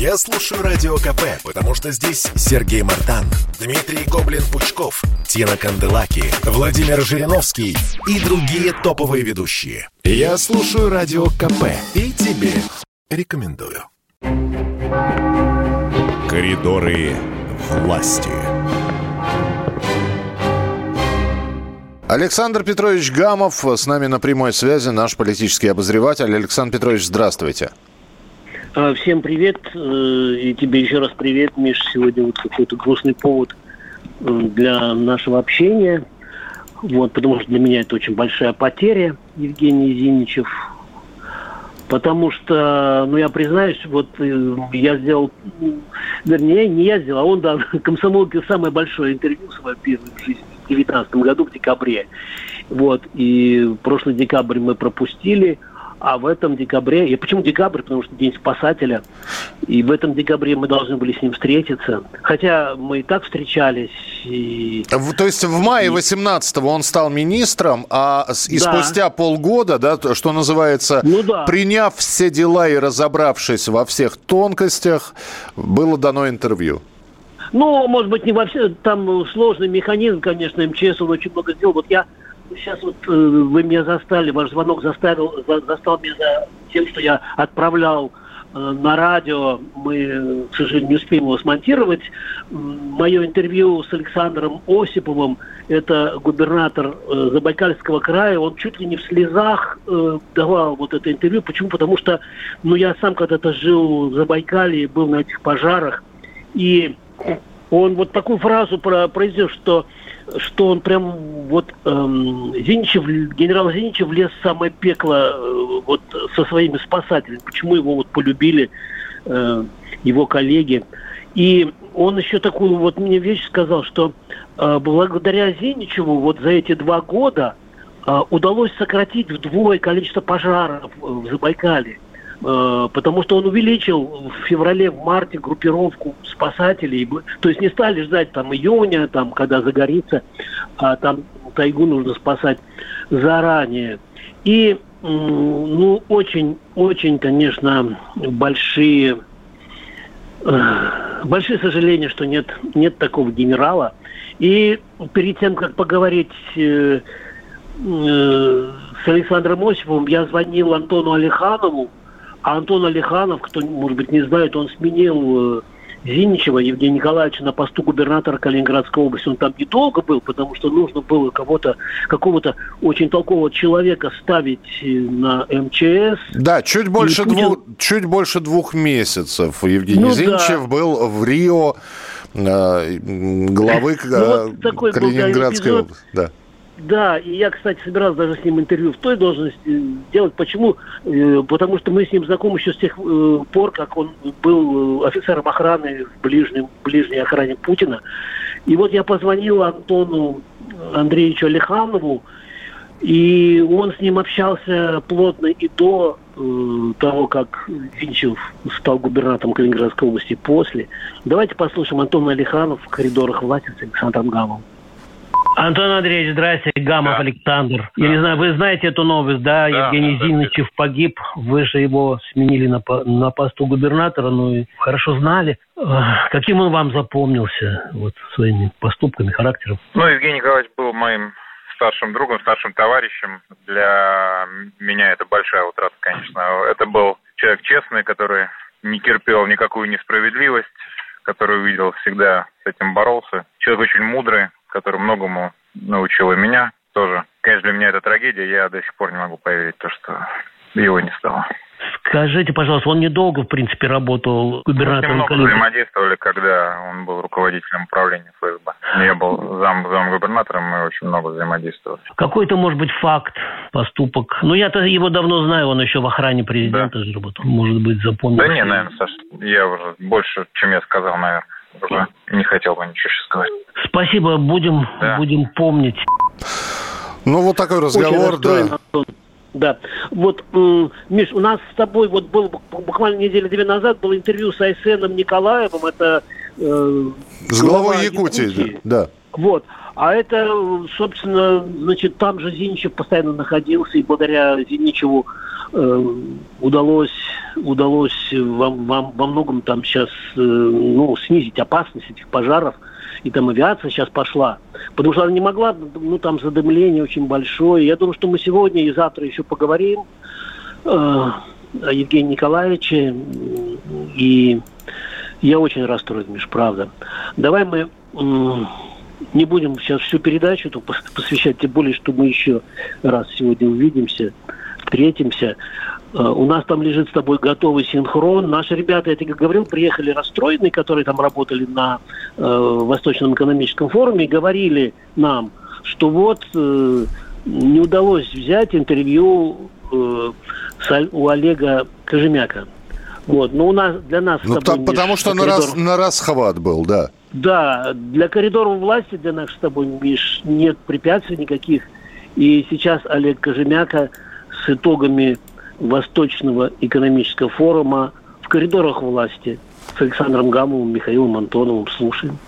Я слушаю Радио КП, потому что здесь Сергей Мартан, Дмитрий Гоблин-Пучков, Тина Канделаки, Владимир Жириновский и другие топовые ведущие. Я слушаю Радио КП и тебе рекомендую. Коридоры власти. Александр Петрович Гамов с нами на прямой связи, наш политический обозреватель. Александр Петрович, здравствуйте. А, всем привет. Э, и тебе еще раз привет, Миш. Сегодня вот какой-то грустный повод э, для нашего общения. Вот, потому что для меня это очень большая потеря, Евгений Зиничев. Потому что, ну, я признаюсь, вот э, я сделал, вернее, не я сделал, а он дал комсомолке самое большое интервью свое первое в жизни 2019 году, в декабре. Вот, и прошлый декабрь мы пропустили, а в этом декабре, и почему декабрь, потому что День спасателя, и в этом декабре мы должны были с ним встретиться, хотя мы и так встречались. И, То есть в мае 18-го он стал министром, а и да. спустя полгода, да, что называется, ну, да. приняв все дела и разобравшись во всех тонкостях, было дано интервью. Ну, может быть, не во все. Там сложный механизм, конечно, МЧС, он очень много сделал. Вот я сейчас вот э, вы меня застали, ваш звонок заставил, за, застал меня за тем, что я отправлял э, на радио. Мы, к сожалению, не успеем его смонтировать. Мое интервью с Александром Осиповым, это губернатор э, Забайкальского края, он чуть ли не в слезах э, давал вот это интервью. Почему? Потому что, ну, я сам когда-то жил в Забайкалье, был на этих пожарах, и он вот такую фразу произнес, что что он прям вот эм, Зиничев, генерал Зиничев влез в самое пекло э, вот со своими спасателями. Почему его вот полюбили э, его коллеги. И он еще такую вот мне вещь сказал, что э, благодаря Зиничеву вот за эти два года э, удалось сократить вдвое количество пожаров в Забайкале. Э, потому что он увеличил в феврале, в марте группировку спасателей. То есть не стали ждать там июня, там, когда загорится, а там тайгу нужно спасать заранее. И ну, очень, очень, конечно, большие, э, большие сожаления, что нет, нет такого генерала. И перед тем, как поговорить э, с Александром Осиповым, я звонил Антону Алиханову, а Антон Алиханов, кто, может быть, не знает, он сменил э, Зиничева Евгения Николаевича на посту губернатора Калининградской области. Он там недолго был, потому что нужно было кого-то, какого-то очень толкового человека ставить э, на МЧС. Да, чуть больше, Путин... двух, чуть больше двух месяцев Евгений ну, Зиничев да. был в Рио э, главы ну, вот Калининградской области. Да. Да, и я, кстати, собирался даже с ним интервью в той должности делать. Почему? Э, потому что мы с ним знакомы еще с тех э, пор, как он был э, офицером охраны в ближнем, ближней охране Путина. И вот я позвонил Антону Андреевичу Алиханову, и он с ним общался плотно и до того, как Винчев стал губернатором Калининградской области, после. Давайте послушаем Антона Алиханов в коридорах власти с Александром Гамовым. Антон Андреевич, здрасте, Гамов да. Александр. Да. Я не знаю, вы знаете эту новость, да? да Евгений да, Зинычев да. погиб, вы же его сменили на, на посту губернатора, ну и хорошо знали. Каким он вам запомнился вот своими поступками, характером? Ну, Евгений Николаевич был моим старшим другом, старшим товарищем. Для меня это большая утрата, конечно. Это был человек честный, который не терпел никакую несправедливость, который увидел всегда с этим боролся. Человек очень мудрый, который многому научил и меня тоже. Конечно, для меня это трагедия. Я до сих пор не могу поверить то, что его не стало. Скажите, пожалуйста, он недолго, в принципе, работал губернатором Мы немного взаимодействовали, когда он был руководителем управления ФСБ. Я был зам, зам губернатором, мы очень много взаимодействовали. Какой-то, может быть, факт, поступок. Ну, я-то его давно знаю, он еще в охране президента да. же работал. Может быть, запомнил. Да не, наверное, Саша, я уже больше, чем я сказал, наверное уже не хотел бы ничего сейчас сказать. Спасибо, будем, да. будем помнить. Ну, вот такой разговор, да. Да. Вот, Миш, у нас с тобой вот был буквально неделю две назад было интервью с Айсеном Николаевым, это э, с главой Якутии, Якутии. да. Вот. А это, собственно, значит, там же Зиничев постоянно находился, и благодаря Зиничеву э, удалось, удалось во, во, во многом там сейчас э, ну, снизить опасность этих пожаров. И там авиация сейчас пошла. Потому что она не могла, ну там задымление очень большое. Я думаю, что мы сегодня и завтра еще поговорим э, о Евгении Николаевиче. И я очень расстроен, Миш, правда. Давай мы не будем сейчас всю передачу эту посвящать, тем более, что мы еще раз сегодня увидимся, встретимся. Э, у нас там лежит с тобой готовый синхрон. Наши ребята, я тебе говорил, приехали расстроенные, которые там работали на э, Восточном экономическом форуме, и говорили нам, что вот э, не удалось взять интервью э, у Олега Кожемяка. Вот, но у нас для нас. Ну, там, потому что на, раз, на расхват был, да. Да, для коридоров власти для нас с тобой, Миш, нет препятствий никаких. И сейчас Олег Кожемяка с итогами Восточного экономического форума в коридорах власти с Александром Гамовым, Михаилом Антоновым слушаем.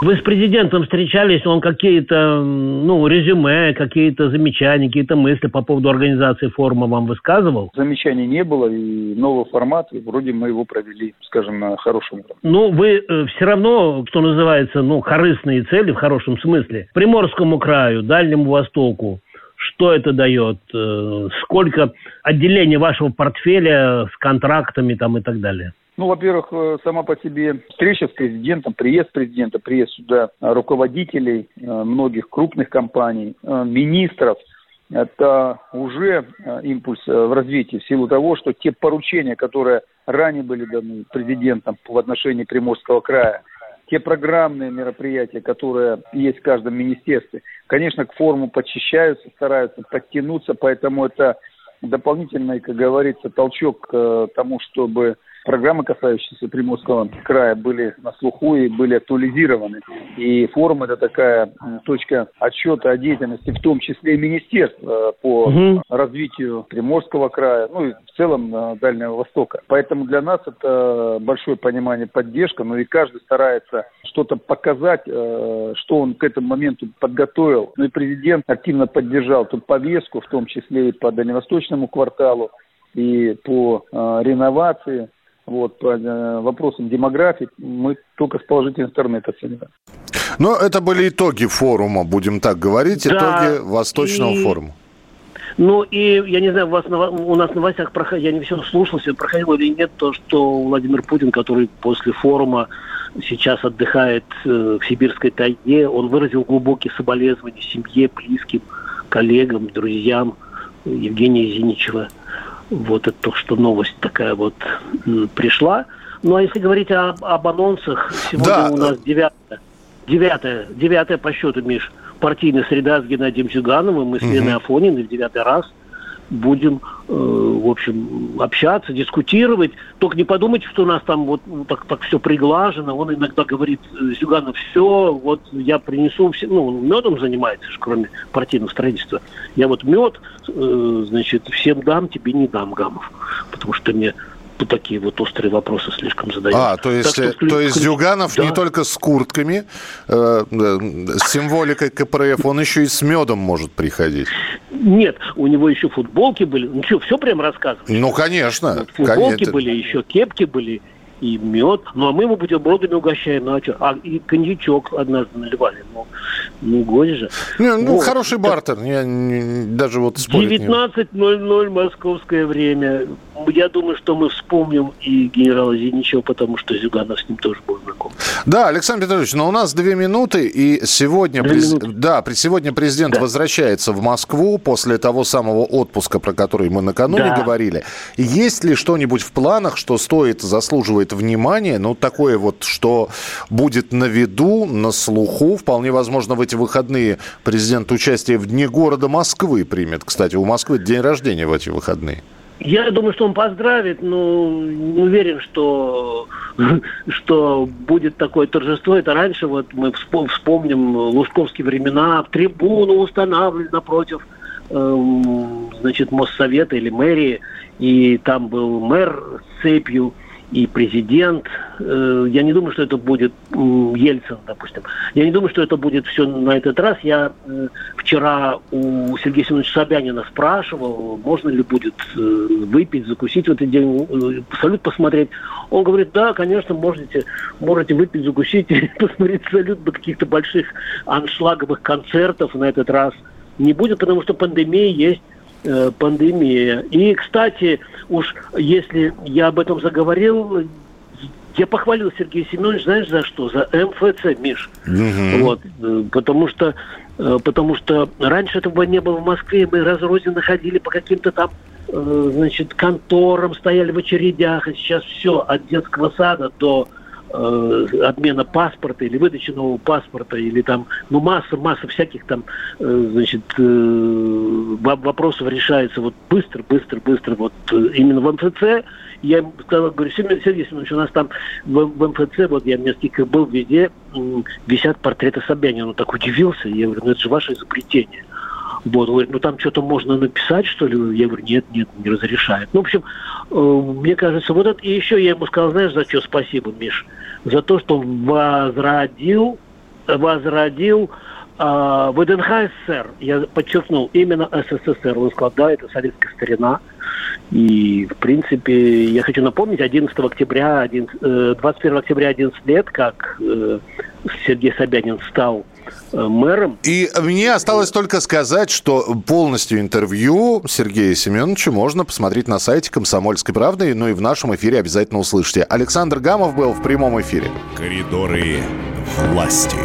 Вы с президентом встречались, он какие-то, ну, резюме, какие-то замечания, какие-то мысли по поводу организации форума вам высказывал? Замечаний не было, и новый формат, и вроде мы его провели, скажем, на хорошем уровне. Ну, вы э, все равно, что называется, ну, корыстные цели в хорошем смысле. Приморскому краю, Дальнему Востоку, что это дает, э, сколько отделений вашего портфеля с контрактами там и так далее? Ну, во-первых, э, сама по себе встреча с президентом, приезд президента, приезд сюда руководителей э, многих крупных компаний, э, министров, это уже импульс в развитии в силу того, что те поручения, которые ранее были даны президентом в отношении Приморского края, те программные мероприятия, которые есть в каждом министерстве, конечно, к форуму подчищаются, стараются подтянуться, поэтому это дополнительный, как говорится, толчок к тому, чтобы программы, касающиеся Приморского края, были на слуху и были актуализированы. И форум – это такая точка отсчета о деятельности, в том числе и министерств э, по угу. развитию Приморского края, ну и в целом э, Дальнего Востока. Поэтому для нас это большое понимание, поддержка, но и каждый старается что-то показать, э, что он к этому моменту подготовил. Ну и президент активно поддержал тут повестку, в том числе и по Дальневосточному кварталу, и по реновации вот, по э, вопросам демографии мы только с положительной стороны это оцениваем. Но это были итоги форума, будем так говорить, да, итоги Восточного и... форума. Ну и, я не знаю, у, вас, у нас в новостях, проход... я не все слушал, все проходило или нет, то, что Владимир Путин, который после форума сейчас отдыхает э, в сибирской тайге, он выразил глубокие соболезнования семье, близким, коллегам, друзьям Евгения Зиничева. Вот это то, что новость такая вот пришла. Ну, а если говорить об, об анонсах, сегодня да. у нас девятая, девятая, девятая по счету, Миш, партийная среда с Геннадием Зюгановым и с Леной Афониной в девятый раз – будем, э, в общем, общаться, дискутировать. Только не подумайте, что у нас там вот так, так все приглажено. Он иногда говорит, э, Зюганов, все, вот я принесу, все, ну, он медом занимается, кроме партийного строительства. Я вот мед, э, значит, всем дам, тебе не дам, Гамов, потому что мне такие вот острые вопросы слишком задают. А, то есть, так, что, то есть Зюганов да. не только с куртками, э, с символикой КПРФ, он еще и с медом может приходить. Нет, у него еще футболки были. Ну что, все прям рассказывать? Ну, конечно. Вот, футболки конечно. были, еще кепки были и мед. Ну, а мы ему бутербродами угощаем. Ну, а что? А, и коньячок однажды наливали. Ну, ну горе же. Не, ну, вот. хороший бартер. Я не, даже вот спорить 19.00 московское время. Я думаю, что мы вспомним и генерала Зиничева, потому что Зюганов с ним тоже был знаком. Да, Александр Петрович, но у нас две минуты, и сегодня, през... да, сегодня президент да. возвращается в Москву после того самого отпуска, про который мы накануне да. говорили. Есть ли что-нибудь в планах, что стоит, заслуживает внимания, ну, такое вот, что будет на виду, на слуху, вполне возможно, в эти выходные президент участие в Дне города Москвы примет. Кстати, у Москвы день рождения в эти выходные. Я думаю, что он поздравит, но не уверен, что, что будет такое торжество. Это раньше вот мы вспомним лужковские времена, трибуну устанавливали напротив эм, значит, Моссовета или мэрии, и там был мэр с цепью, и президент. Э, я не думаю, что это будет Ельцин, допустим. Я не думаю, что это будет все на этот раз. Я э, вчера у Сергея Семеновича Собянина спрашивал, можно ли будет э, выпить, закусить в этот день, салют посмотреть. Он говорит, да, конечно, можете, можете выпить, закусить, посмотреть салют до каких-то больших аншлаговых концертов на этот раз не будет, потому что пандемия есть Э, пандемия. И, кстати, уж если я об этом заговорил, я похвалил Сергея Семеновича, знаешь, за что? За МФЦ, Миш. Угу. Вот, э, потому что э, потому что раньше этого не было в Москве, мы разрозненно ходили по каким-то там значит, конторам, стояли в очередях, и сейчас все от детского сада до э, обмена паспорта или выдачи нового паспорта, или там, ну, масса, масса всяких там, э, значит, э, вопросов решается вот быстро, быстро, быстро, вот именно в МФЦ. Я сказал, говорю, Сергей Семенович, у нас там в, в МФЦ, вот я несколько был, везде висят портреты Собянина. Он так удивился, я говорю, ну это же ваше изобретение. Вот, говорит, ну там что-то можно написать, что ли? Я говорю, нет, нет, не разрешает. Ну, в общем, э, мне кажется, вот это... И еще я ему сказал, знаешь, за что спасибо, Миш? За то, что возродил, возродил э, ВДНХ СССР. Я подчеркнул, именно СССР. Он сказал, да, это советская старина. И, в принципе, я хочу напомнить, 11 октября, 11, 21 э, октября 11 лет, как э, Сергей Собянин стал Э, мэром. И мне осталось только сказать, что полностью интервью Сергея Семеновича можно посмотреть на сайте «Комсомольской правды», ну и в нашем эфире обязательно услышите. Александр Гамов был в прямом эфире. Коридоры власти.